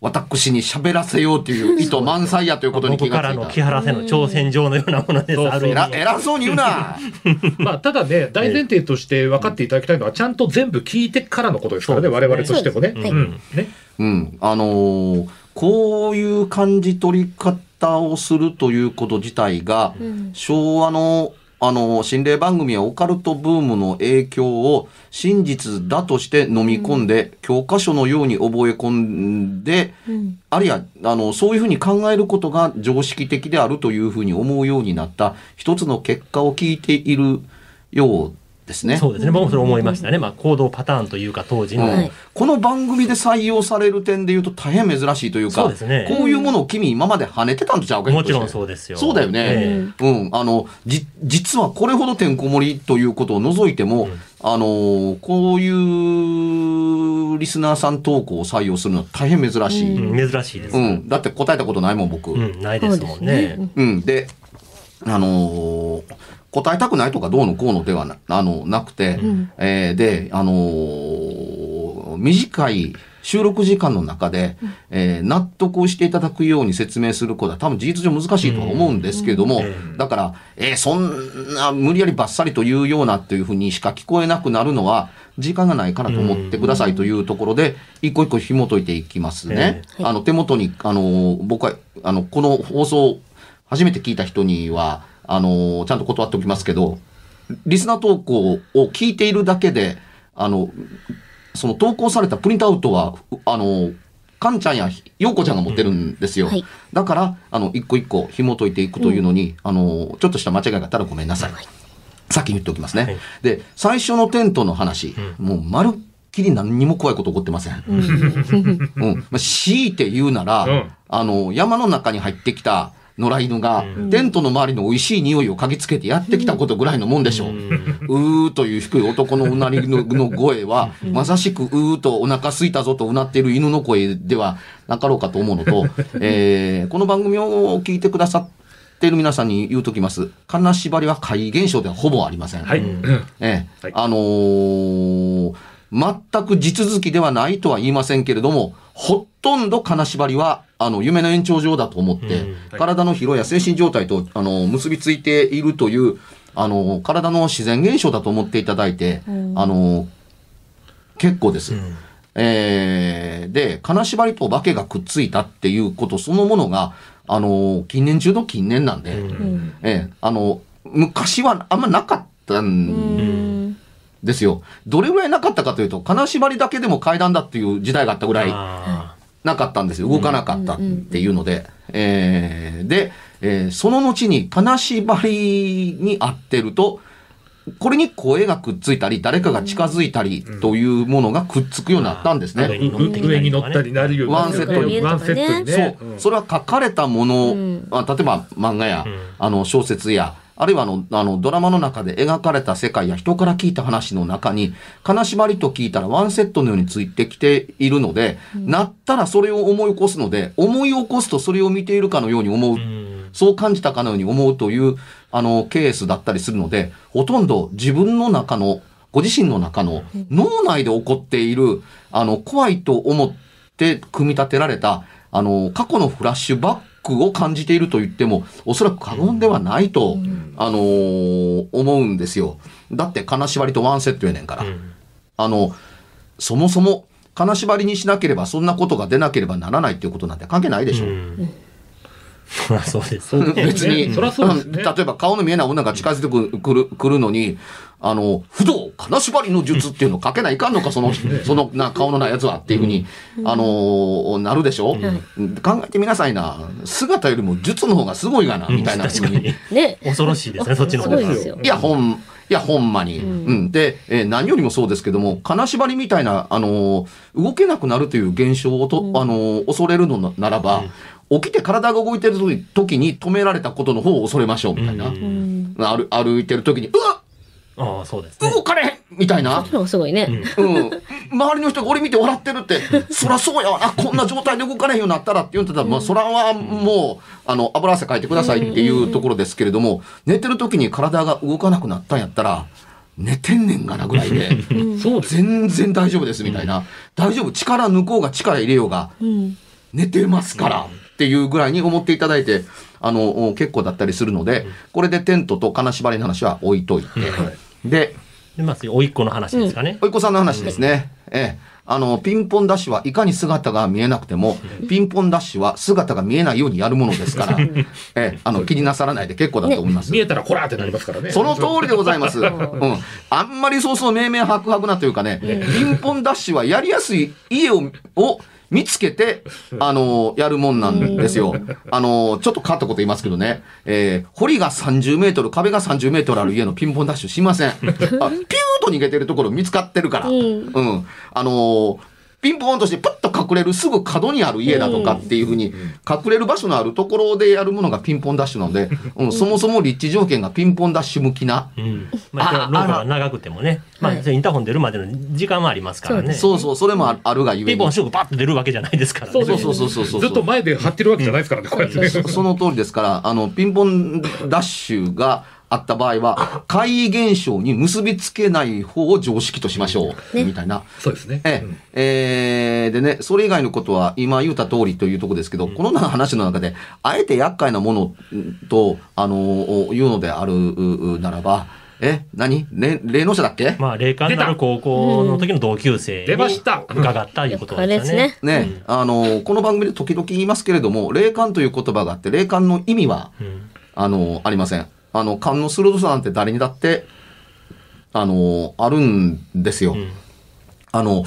Speaker 3: 私に喋らせようという 意図満載やということに気
Speaker 4: 僕か
Speaker 3: がついた。
Speaker 4: らの木原瀬の挑戦状のようなものです。
Speaker 3: 偉
Speaker 4: 味。
Speaker 3: 偉そうに言うな
Speaker 2: まあ、ただね、大前提として分かっていただきたいのは、ちゃんと全部聞いてからのことですからね、
Speaker 4: ね
Speaker 2: 々としてもね。
Speaker 1: そうです
Speaker 2: うん。ね。
Speaker 3: うん。あのーこういう感じ取り方をするということ自体が、
Speaker 1: うん
Speaker 3: 昭和の、あの、心霊番組やオカルトブームの影響を真実だとして飲み込んで、教科書のように覚え込んで、
Speaker 1: うん。
Speaker 3: あるいは、あの、そういうふうに考えることが常識的であるというふうに思うようになった一つの結果を聞いているようですね。
Speaker 4: そうですね。僕もそれ思いましたね。まあ行動パターンというか当時の。
Speaker 3: この番組で採用される点で言うと大変珍しいというか、
Speaker 4: そうですね
Speaker 3: こういうものを君今まで跳ねてたんとちゃうか
Speaker 4: もちろんそうですよ。
Speaker 3: そうだよね。
Speaker 4: え
Speaker 3: うん、あの、じ、実はこれほどてんこ盛りということを除いても、あのーこういうリスナーさん投稿を採用するのは大変珍しい。
Speaker 4: えうん珍しいです。
Speaker 3: う、
Speaker 4: うん
Speaker 3: だって答えたことないもん、僕。うん。
Speaker 4: ん、ないですもんね。
Speaker 3: で、あのー答えたくないとかどうのこうのではな、あの、なくて、えーで、あのー短い収録時間の中で、えー納得をしていただくように説明することは多分事実上難しいとは思うんですけども、
Speaker 4: うん。
Speaker 3: だから、えーそんな無理やりバッサリというようなというふうにしか聞こえなくなるのは、時間がないからと思ってくださいというところで、一個一個紐解いていきますね。
Speaker 1: ええ
Speaker 3: あの、手元に、あのー僕は、あの、この放送、初めて聞いた人には、あのーちゃんと断っておきますけど、リスナー投稿を聞いているだけで、あの、その投稿されたプリントアウトは、うあの、かんちゃんやようこちゃんが持ってるんですよ。
Speaker 1: はい
Speaker 3: だから、あの、一個一個紐解いていくというのに、あの、ちょっとした間違いがあったらごめんなさい。先に言っておきますね。
Speaker 4: はい
Speaker 3: で、最初のテントの話、もうまるっきり何にも怖いこと起こってません。うん。まあ、強いて言うなら、
Speaker 2: うん
Speaker 3: あの、山の中に入ってきた野良犬が、テントの周りの美味しい匂いを嗅ぎつけてやってきたことぐらいのもんでしょう。うーという低い男のうなりのの声は、まさしくうーとお腹空いたぞとうなっている犬の声ではなかろうかと思うのと、えーこの番組を聞いてくださっている皆さんに言うときます。金縛りは怪現象ではほぼありません。
Speaker 2: はい。うん
Speaker 3: ええ
Speaker 2: はい
Speaker 3: あのー全く地続きではないとは言いませんけれども、ほとんど金縛りは、あの、夢の延長上だと思って、
Speaker 4: うん。
Speaker 2: はい
Speaker 3: 体の疲労や精神状態と、あの、結びついているという、あの、体の自然現象だと思っていただいて、あの、結構です。
Speaker 4: うん。
Speaker 3: えーで、金縛りとお化けがくっついたっていうことそのものが、あの、近年中の近年なんで、
Speaker 1: うん。
Speaker 3: ええあの、昔はあんまなかったんですよ。どれぐらいなかったかというと、金縛りだけでも階段だっていう時代があったぐらい
Speaker 4: あ
Speaker 3: なかったんですよ。動かなかったっていうので。えーで、えーその後に金縛りに合ってると、これに声がくっついたり、誰かが近づいたりというものがくっつくようになったんですね。
Speaker 4: 上に乗った
Speaker 2: 上
Speaker 4: りとかね
Speaker 2: に乗ったりなるように。
Speaker 3: ワンセットに。
Speaker 2: ワンセットに。ね。
Speaker 3: そう、それは書かれたもの、
Speaker 1: うん。
Speaker 3: あ例えば漫画や、
Speaker 4: うん。
Speaker 3: あの小説や、あるいはあのあのドラマの中で描かれた世界や人から聞いた話の中に、金縛りと聞いたらワンセットのようについてきているので、なったらそれを思い起こすので、思い起こすとそれを見ているかのように思う。
Speaker 4: うん
Speaker 3: そう感じたかのように思うという、あの、ケースだったりするので、ほとんど自分の中の、ご自身の中の脳内で起こっている、あの、怖いと思って組み立てられた、あの、過去のフラッシュバックを感じていると言っても、おそらく過言ではないと、あのー思うんですよ。だって、金縛りとワンセットやねんから。
Speaker 4: うん
Speaker 3: あの、そもそも、金縛りにしなければそんなことが出なければならないっていうことなんて関係ないでしょ。
Speaker 4: うんそりゃそうです。
Speaker 3: 別に、
Speaker 2: そりゃそうですね。
Speaker 3: 例えば顔の見えない女が近づいてくるくるくるのに、あの、不動、金縛りの術っていうのかけないかんのか、その、そのな顔のないやつはっていうふうに、あのなるでしょ、考えてみなさいな。姿よりも術の方がすごいがな、みたいな。ふうに。
Speaker 1: ね。
Speaker 4: 恐ろしいですね、そっちの方が。
Speaker 1: い
Speaker 3: や、ほん、いや、ほんまに。うん。で、えー何よりもそうですけども、金縛りみたいな、あのー動けなくなるという現象をと、あのー恐れるのなならば、起きて体が動いてる時時に止められたことの方を恐れましょう、みたいな。歩歩いてる時に、うわ
Speaker 4: ああ、そうですね。
Speaker 3: 動かれへんみたいな
Speaker 1: すごいね。
Speaker 3: うん。周りの人が俺見て笑ってるって、そらそうやわな、こんな状態で動かれへんようになったらって言ってたら、まあ、そらはもう、あの、油汗かいてくださいっていうところですけれども、寝てる時に体が動かなくなったんやったら、寝てんねんがなぐらいで。全然大丈夫ですみたいな。大丈夫、力抜こうが力入れようが、
Speaker 1: うん。
Speaker 3: 寝てますからっていうぐらいに思っていただいて、あの、お結構だったりするので、これでテントと金縛りの話は置いといて、で、
Speaker 4: で、まあ、おいっ子の話ですかね。
Speaker 3: おいっ子さんの話ですね。ええ。あの、ピンポンダッシュはいかに姿が見えなくても、ピンポンダッシュは姿が見えないようにやるものですから、ええ、あの、気になさらないで結構だと思います。
Speaker 2: 見えたらこらーってなりますからね。
Speaker 3: その通りでございます。うん。あんまりそうそう命名白々なというかね、ピンポンダッシュはやりやすい家を、を見つけて、あの、やるもんなんですよ。あの、ちょっと変わったこと言いますけどね、えー、堀が30メートル、壁が30メートルある家のピンポンダッシュしません。あピューッと逃げてるところ見つかってるから。
Speaker 1: うん
Speaker 3: うん。あのーピンポンとしてプッと隠れるすぐ角にある家だとかっていうふうに、隠れる場所のあるところでやるものがピンポンダッシュなので、うん、そもそも立地条件がピンポンダッシュ向きな、
Speaker 4: うん。まあ、ロープが長くてもね。まあ、インターホン出るまでの時間はありますからね。
Speaker 3: そうそう、それもああるがゆえに
Speaker 4: ピンポン。すぐパッと出るわけじゃないですからね。
Speaker 3: そうそうそうそうそう。
Speaker 2: ずっと前で張ってるわけじゃないですからね、こうやってね。
Speaker 3: そその通りですから、あの、ピンポンダッシュがあった場合は、怪異現象に結びつけない方を常識としましょう。
Speaker 1: ね
Speaker 3: みたいな。
Speaker 2: そうですね。
Speaker 3: えええーでね、それ以外のことは今言った通りというところですけど、この話の中で、あえて厄介なものと、あの、言うのであるううならば、え、何？霊霊能者だっけ？
Speaker 4: まあ、霊感のある高校の時の同級生に
Speaker 2: 出ました
Speaker 4: 伺ったいうことでよね
Speaker 1: ですすね。。
Speaker 3: ね、あの、この番組で時々言いますけれども、霊感という言葉があって、霊感の意味は、
Speaker 4: うん
Speaker 3: あの、ありません。あの、勘の鋭さなんて誰にだって、あの、あるんですよ。
Speaker 4: うん。
Speaker 3: あの、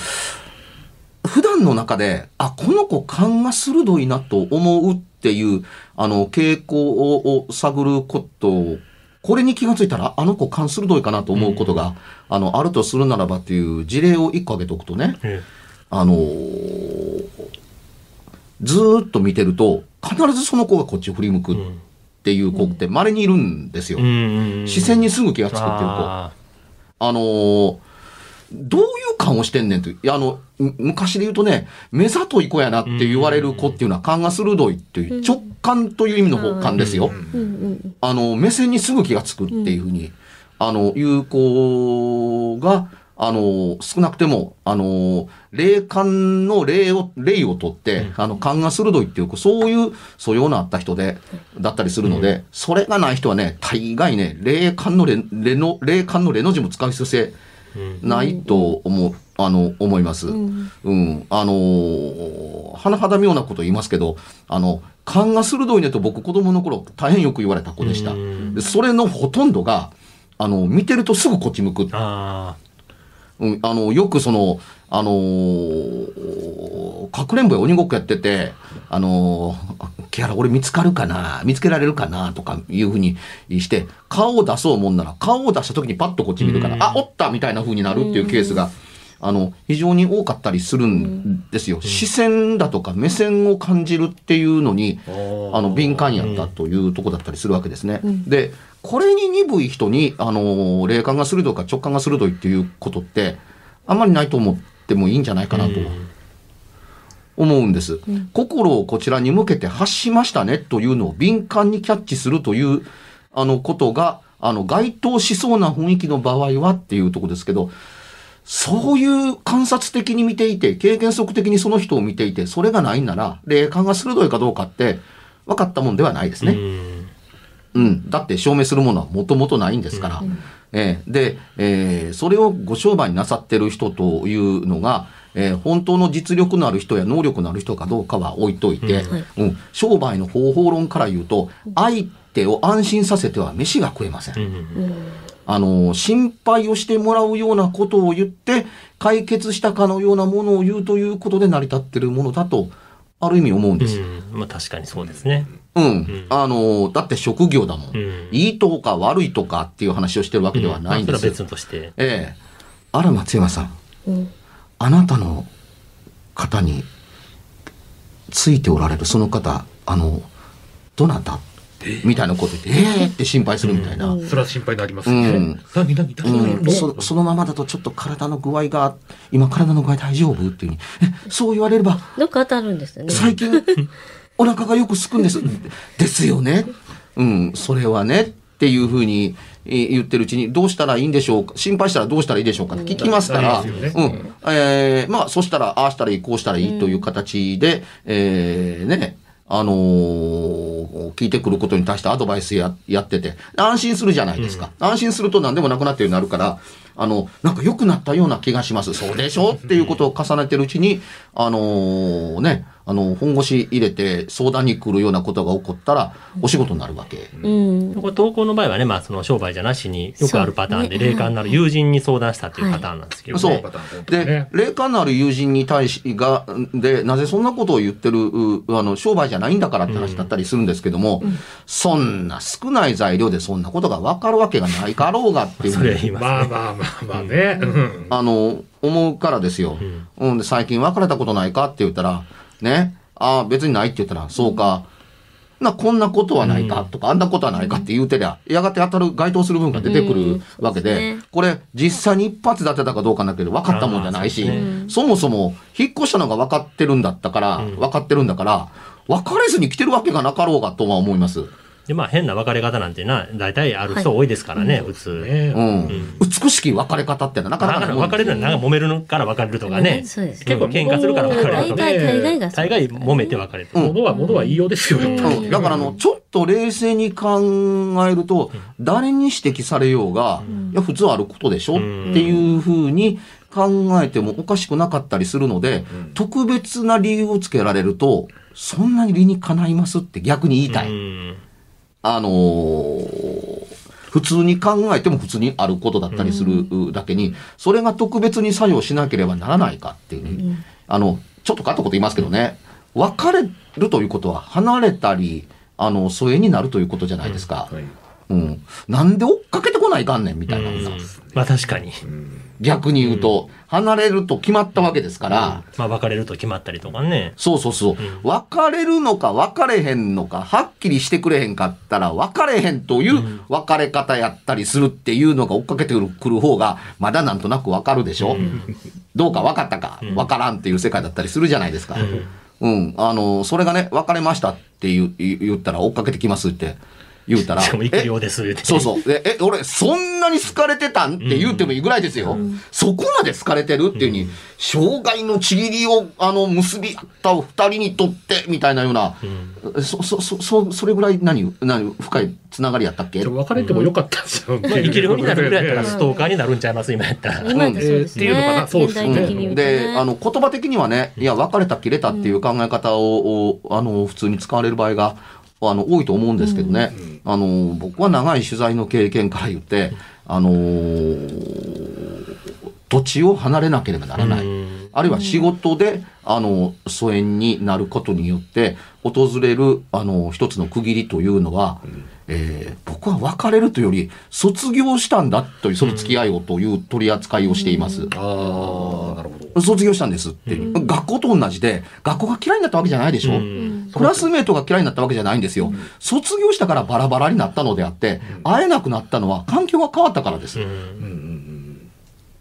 Speaker 3: 普段の中で、あ、この子勘が鋭いなと思うっていう、あの、傾向をを探ることを、これに気がついたら、あの子勘鋭いかなと思うことが、あの、あるとするならばっていう事例を一個挙げておくとね、
Speaker 4: うん
Speaker 3: あのーずーっと見てると、必ずその子がこっちを振り向く。っていう子って稀にいるんですよ。
Speaker 4: うん
Speaker 3: 視線にすぐ気がつくっていう子。
Speaker 4: あ
Speaker 3: あのーどういう勘をしてんねんという。あの、む昔で言うとね、目ざとい子やなって言われる子っていうのは勘が鋭いっていう直感という意味の方勘ですよ。あの、目線にすぐ気がつくっていうふうに、あの、いう子が、あの、少なくても、あの、霊感の霊を、霊を取って、あの、勘が鋭いっていう、そういう素養のあった人で、だったりするので、それがない人はね、大概ね、霊感の霊、霊の、霊感の霊の字も使う必要性ないと思う、あの、思います。うん。あのー、甚だ妙なこと言いますけど、あの、勘が鋭いねと僕子供の頃大変よく言われた子でした。でそれのほとんどが、あの、見てるとすぐこっち向く。
Speaker 4: あ
Speaker 3: うん、あの、よくその、あのーかくれんぼや鬼ごっこやってて、あのー木原俺見つかるかな見つけられるかなとかいうふうにして、顔を出そうもんなら、顔を出した時にパッとこっち見るから、あ、おったみたいな風になるっていうケースが、あの、非常に多かったりするんですよ。視線だとか目線を感じるっていうのに、あの、敏感やったというとこだったりするわけですね。で、これに鈍い人に、あの、霊感が鋭いか直感が鋭いっていうことって、あんまりないと思ってもいいんじゃないかなと思うんです。心をこちらに向けて発しましたねというのを敏感にキャッチするという、あの、ことが、あの、該当しそうな雰囲気の場合はっていうところですけど、そういう観察的に見ていて、経験則的にその人を見ていて、それがないんなら、霊感が鋭いかどうかって、分かったもんではないです
Speaker 4: あ。
Speaker 3: ね。
Speaker 4: うん
Speaker 3: うん、だって証明するものはもともとないんですから。えーで、えーそれをご商売になさってる人というのが、えー本当の実力のある人や能力のある人かどうかは置いといて、うん商売の方法論から言うと、相手を安心させては飯が食えません。
Speaker 4: うん
Speaker 3: あの、心配をしてもらうようなことを言って、解決したかのようなものを言うということで成り立ってるものだと、ある意味思うんです。
Speaker 4: うんまあ確かにそうですね。
Speaker 3: うん。あの、だって職業だもん。
Speaker 4: うん
Speaker 3: いいとか悪いとかっていう話をしてるわけではないんです。
Speaker 4: まあそれは別として。
Speaker 3: ええ。あら、松山さん。
Speaker 1: うん
Speaker 3: あなたの方についておられるその方、あの、どなた？みたいなこと言って、ええって心配するみたいな。
Speaker 2: それは心配になりますね
Speaker 3: うん。
Speaker 2: 何何
Speaker 3: うん、
Speaker 2: の
Speaker 3: そそのままだとちょっと体の具合が、今体の具合大丈夫？っていうふうに、え、そう言われれば、
Speaker 1: どっか当たるんですよね。
Speaker 3: 最近、お腹がよくすくんです。ですよね。うん、それはね、っていうふうにえー言ってるうちに、どうしたらいいんでしょうか心配したらどうしたらいいでしょうかって聞きますから、
Speaker 2: うん
Speaker 3: うん。えーまあ、そしたら、ああしたらいい、こうしたらいいという形で、えーね、あのー聞いてくることに対してアドバイスややってて、安心するじゃないですか。安心すると何でもなくなってるようになるから、あの、なんか良くなったような気がします。そうでしょ？っていうことを重ねてるうちに、あのーね、あの、本腰入れて相談に来るようなことが起こったら、お仕事になるわけ。
Speaker 1: うん。
Speaker 4: これ投稿の場合はね、まあその商売じゃなしによくあるパターンで、霊感のある友人に相談したっていうパターンなんですけどね。
Speaker 3: そう
Speaker 2: パターン本当に
Speaker 3: で
Speaker 2: ね、
Speaker 3: 霊感のある友人に対しが、で、なぜそんなことを言ってる、うあの、商売じゃないんだからって話だったりするんですけども、そんな少ない材料でそんなことが分かるわけがないかろうがっていうふ
Speaker 4: そうれ
Speaker 3: に
Speaker 4: 言いますね。
Speaker 2: まあまあまあまあね。うん
Speaker 3: あの、思うからですよ。うん、で最近別れたことないかって言ったら、ね、ああ、別にないって言ったら、そうか。な、こんなことはないかとか、あんなことはないかって言うてりゃ、やがて当たる、該当する分が出てくるわけでこれ、実際に一発で当てたかどうかだけど、分かったもんじゃないし
Speaker 4: そ
Speaker 3: もそも、引っ越したのが分かってるんだったから、分かってるんだから、別れずに来てるわけがなかろうがとは思います。
Speaker 4: で、まあ変な別れ方なんてな、大体ある人多いですからね、普通。
Speaker 2: ね。
Speaker 3: うん。美しき別れ方ってのはなかなかな
Speaker 4: 別れるのはなんか揉めるから別れるとかね。
Speaker 1: そうです。
Speaker 4: 結構喧嘩するから別れるとか。
Speaker 1: 大概、大概がそう
Speaker 4: 大概揉めて別れる。
Speaker 3: うん。
Speaker 2: 物は物は言いようですよ、
Speaker 3: だからあの、ちょっと冷静に考えると、誰に指摘されようが、いや、普通あることでしょ、
Speaker 4: ん。
Speaker 3: っていうふうに考えてもおかしくなかったりするので、特別な理由をつけられると、そんなに理にかないますって逆に言いたい。
Speaker 4: うん
Speaker 3: あのー普通に考えても普通にあることだったりするだけに、それが特別に作用しなければならないかっていうね、あの、ちょっとかったこと言いますけどね、別れるということは離れたり、あの、疎遠になるということじゃないですか。
Speaker 2: はい
Speaker 3: うん。なんで追っかけてこないかんねんみたいな。
Speaker 4: うんまあ確かに。
Speaker 3: 逆に言うと、離れると決まったわけですから、
Speaker 4: まあ別れると決まったりとかね。
Speaker 3: そうそうそう。別れるのか別れへんのか、はっきりしてくれへんかったら、別れへんという別れ方やったりするっていうのが追っかけてくる方が、まだなんとなくわかるでしょ、どうか分かったか、分からんっていう世界だったりするじゃないですか。うん。あの、それがね、別れましたって言ったら追っかけてきますって。言うたら。
Speaker 4: しかも生き
Speaker 3: え？
Speaker 4: 量です言うて。
Speaker 3: そうそう。でえ、俺、そんなに好かれてたんって言うてもいいぐらいですよ。そこまで好かれてるっていうに、生涯のちぎりを、あの、結び合った二人にとって、みたいなような、そ、そ、そ、そ、それぐらい何、何、深いつながりやったっけ？
Speaker 2: 別れてもよかったんですよ。
Speaker 4: まあ生き量になるぐらいやったら
Speaker 2: ね
Speaker 4: ストーカーになるんちゃいます今やったら。
Speaker 1: 今ってそうですね。
Speaker 2: えーっていうのかな。そうですね。
Speaker 3: で、あの、言葉的にはね、いや、別れた、切れたっていう考え方を、をあの、普通に使われる場合が、あの、多いと思うんですけどね。あの、僕は長い取材の経験から言って、あの土地を離れなければならない。あるいは仕事で、あの、疎遠になることによって、訪れる、あの、一つの区切りというのは、えー僕は別れるというより、卒業したんだという、その付き合いをという取り扱いをしています。
Speaker 2: ああ、なるほど。
Speaker 3: 卒業したんですって、学校と同じで、学校が嫌いになったわけじゃないでしょ、
Speaker 4: うん。
Speaker 3: クラスメートが嫌いになったわけじゃないんですよ。卒業したからバラバラになったのであって、会えなくなったのは環境が変わったからです。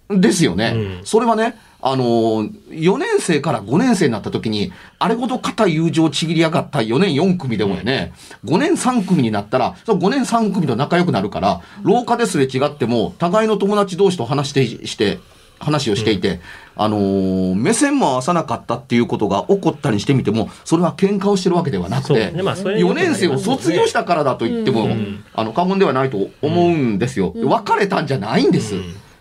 Speaker 3: ですよね、
Speaker 4: うん。
Speaker 3: それはね、あのー、4年生から5年生になった時に、あれほど固い友情をちぎりやがった4年4組でもやね、5年3組になったら、その5年3組と仲良くなるから、廊下ですれ違っても、互いの友達同士と話して、して、話をしていて、あのー目線も合わさなかったっていうことが起こったりしてみても、それは喧嘩をしてるわけではなくて、
Speaker 4: ねまあそれによ
Speaker 3: 4
Speaker 4: くなります
Speaker 3: 年生を卒業したからだと言っても、
Speaker 4: ん。
Speaker 3: あの、過言ではないと思うんですよ。別れたんじゃないんです。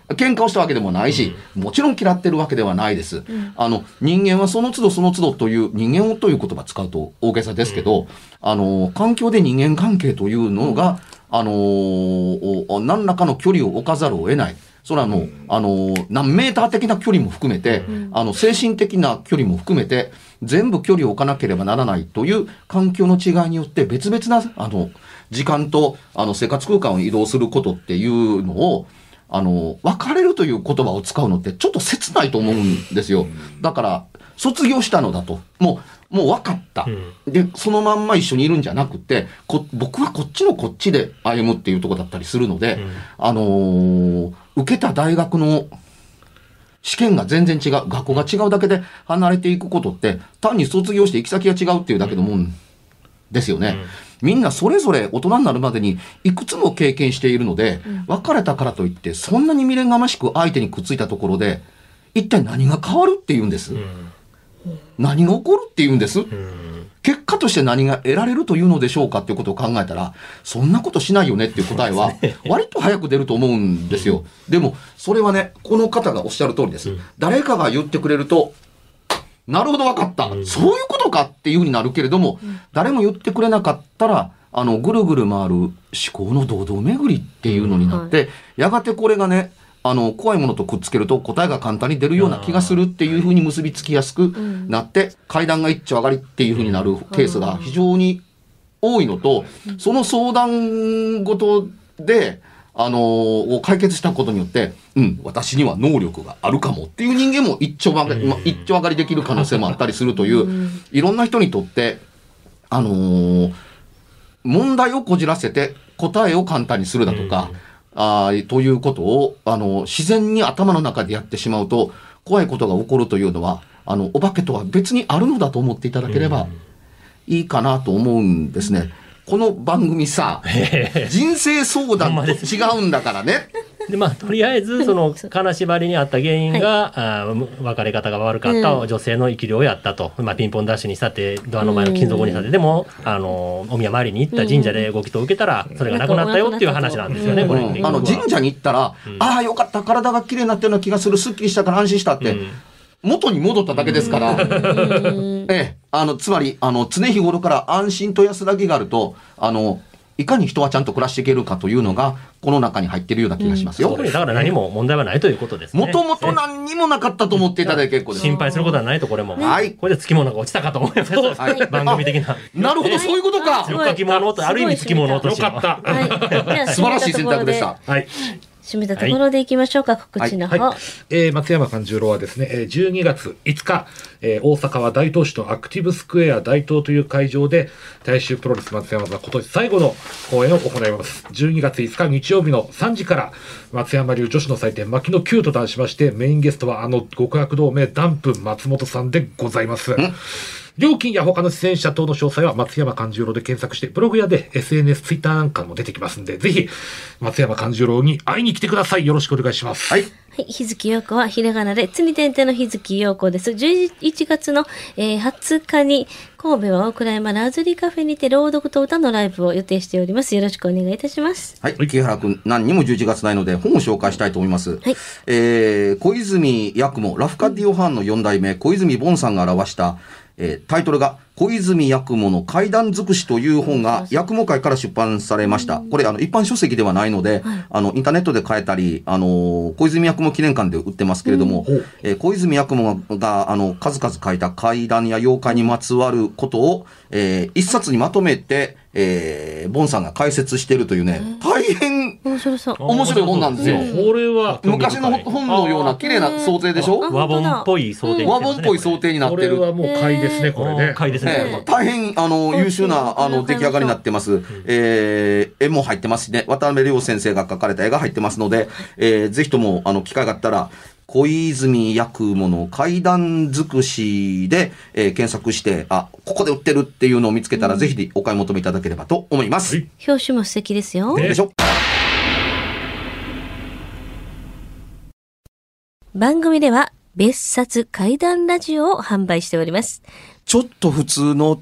Speaker 3: 喧嘩をしたわけでもないし、もちろん嫌ってるわけではないです。あの、人間はその都度その都度という、人間をという言葉使うと大げさですけど、あの、環境で人間関係というのが、あのお何らかの距離を置かざるを得ない。それはあの、あの、何メーター的な距離も含めて、あの、精神的な距離も含めて、全部距離を置かなければならないという環境の違いによって別々な、あの、時間と、あの、生活空間を移動することっていうのを、あの、別れるという言葉を使うのってちょっと切ないと思うんですよ。だから、卒業したのだと。もう、もう分かった。で、そのまんま一緒にいるんじゃなくて、こ僕はこっちのこっちで歩むっていうところだったりするので、あのー受けた大学の試験が全然違う、学校が違うだけで離れていくことって、単に卒業して行き先が違うっていうだけのもんですよね。みんなそれぞれ大人になるまでにいくつも経験しているので、別れたからといって、そんなに未練がましく相手にくっついたところで、一体何が変わるっていうんです？何が起こるっていうんです？結果として何が得られるというのでしょうかっていうことを考えたら、そんなことしないよねっていう答えは、割と早く出ると思うんですよ。でも、それはね、この方がおっしゃる通りです。誰かが言ってくれると、なるほど分かった、そういうことかっていうふうになるけれども、誰も言ってくれなかったら、あの、ぐるぐる回る思考の堂々巡りっていうのになって、やがてこれがね、あの、怖いものとくっつけると答えが簡単に出るような気がするっていうふうに結びつきやすくなって、階段が一丁上がりっていうふうになるケースが非常に多いのと、その相談事で、あのを解決したことによって、うん、私には能力があるかもっていう人間も一丁上がり、まあ一丁上がりできる可能性もあったりするという、いろんな人にとって、あのー問題をこじらせて答えを簡単にするだとか、あーということを、あの、自然に頭の中でやってしまうと、怖いことが起こるというのは、あの、お化けとは別にあるのだと思っていただければいいかなと思うんですね。この番組さ、人生相談と違うんだからね。
Speaker 4: でまあとりあえずその金縛りにあった原因が、あー別れ方が悪かった女性の生き量やったと、まあ、ピンポンダッシュにしたってドアの前の金属にしたって、でもあのお宮参りに行った神社でご祈祷を受けたらそれがなくなったよっていう話なんですよね、これ、
Speaker 3: う。ん。あの神社に行ったら、ああ、よかった、体が綺麗になったような気がする、すっきりしたから安心したって、元に戻っただけですから、ええ、あの、つまり、あの、常日頃から安心と安らぎがあると、あの、いかに人はちゃんと暮らしていけるかというのが、この中に入っているような気がしますよ
Speaker 4: 特。にだから何も問題はないということですね。
Speaker 3: もともと何にもなかったと思っていただいて結構です。
Speaker 4: 心配することはないとこれも、
Speaker 3: はい
Speaker 4: これでつきものが落ちたかと思います、
Speaker 3: はい
Speaker 4: 番組的な。
Speaker 3: なるほど、そういうことか。
Speaker 4: よかき物とある意味つきものとして
Speaker 2: よかった。
Speaker 1: はい。
Speaker 3: 素晴らしい選択でした。。
Speaker 2: はい。
Speaker 1: 締めたところでいきましょうか、告知の方。
Speaker 2: はい。えー松山勘十郎はですね、えー12月5日、えー大阪は大東市のアクティブスクエア大東という会場で、大衆プロレス松山座今年最後の公演を行います。12月5日日曜日の3時から、松山流女子の祭典、牧野 Q と題しまして、メインゲストはあの極悪同盟ダンプ松本さんでございます。料金や他の出演者等の詳細は松山勘十郎で検索して、ブログやで SNS、ツイッターなんかも出てきますんで、ぜひ松山勘十郎に会いに来てください。よろしくお願いします。
Speaker 3: はい。
Speaker 1: はい、日月陽子はひらがなで、つに点々の日月陽子です。11月の、えー20日に、神戸は大倉山ラズリーカフェにて朗読と歌のライブを予定しております。よろしくお願いいたします。
Speaker 3: はい。木原くん、何にも11月ないので、本を紹介したいと思います。
Speaker 1: はい
Speaker 3: えー、小泉八雲、ラフカディオハンの4代目、小泉ボンさんが表した、えータイトルが、小泉八雲の怪談尽くしという本が、八雲会から出版されました。これ、あの、一般書籍ではないので、あの、インターネットで買えたり、あのー小泉八雲記念館で売ってますけれども、えー小泉八雲が、あの、数々書いた怪談や妖怪にまつわることを、えー一冊にまとめて、えーボンさんが解説しているというね、大変
Speaker 1: 面白そう。
Speaker 3: 面白い本なんですよ。
Speaker 2: これは、
Speaker 3: 昔の本のような綺麗な想定でしょ？
Speaker 1: あ
Speaker 4: 和本っぽい想定にな
Speaker 3: 和本っぽい想定になってる。
Speaker 2: これはもう買いですね、これね。
Speaker 4: 買いですね。
Speaker 3: ええ大変、あの、優秀な、あの、出来上がりになってます。えー絵も入ってますしね。渡辺亮先生が描かれた絵が入ってますので、えーぜひとも、あの、機会があったら、小泉八雲の怪談尽くしで、えー検索して、あ、ここで売ってるっていうのを見つけたら、ぜひお買い求めいただければと思います。
Speaker 2: はい
Speaker 1: 表紙も素敵ですよ。
Speaker 2: ね
Speaker 3: でしょ
Speaker 1: 番組では、別冊怪談ラジオを販売しております。
Speaker 5: ちょっと普通の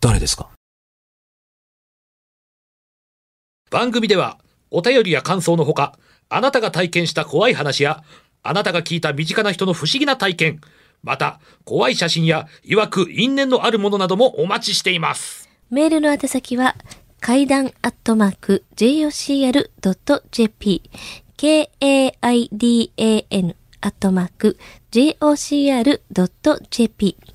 Speaker 5: 誰ですか？
Speaker 2: 番組ではお便りや感想のほかあなたが体験した怖い話やあなたが聞いた身近な人の不思議な体験また怖い写真や曰く因縁のあるものなどもお待ちしています。
Speaker 1: メールの宛先は、階段アットマーク、jocr.jp、k-a-i-d-a-n アットマーク、jocr.jp。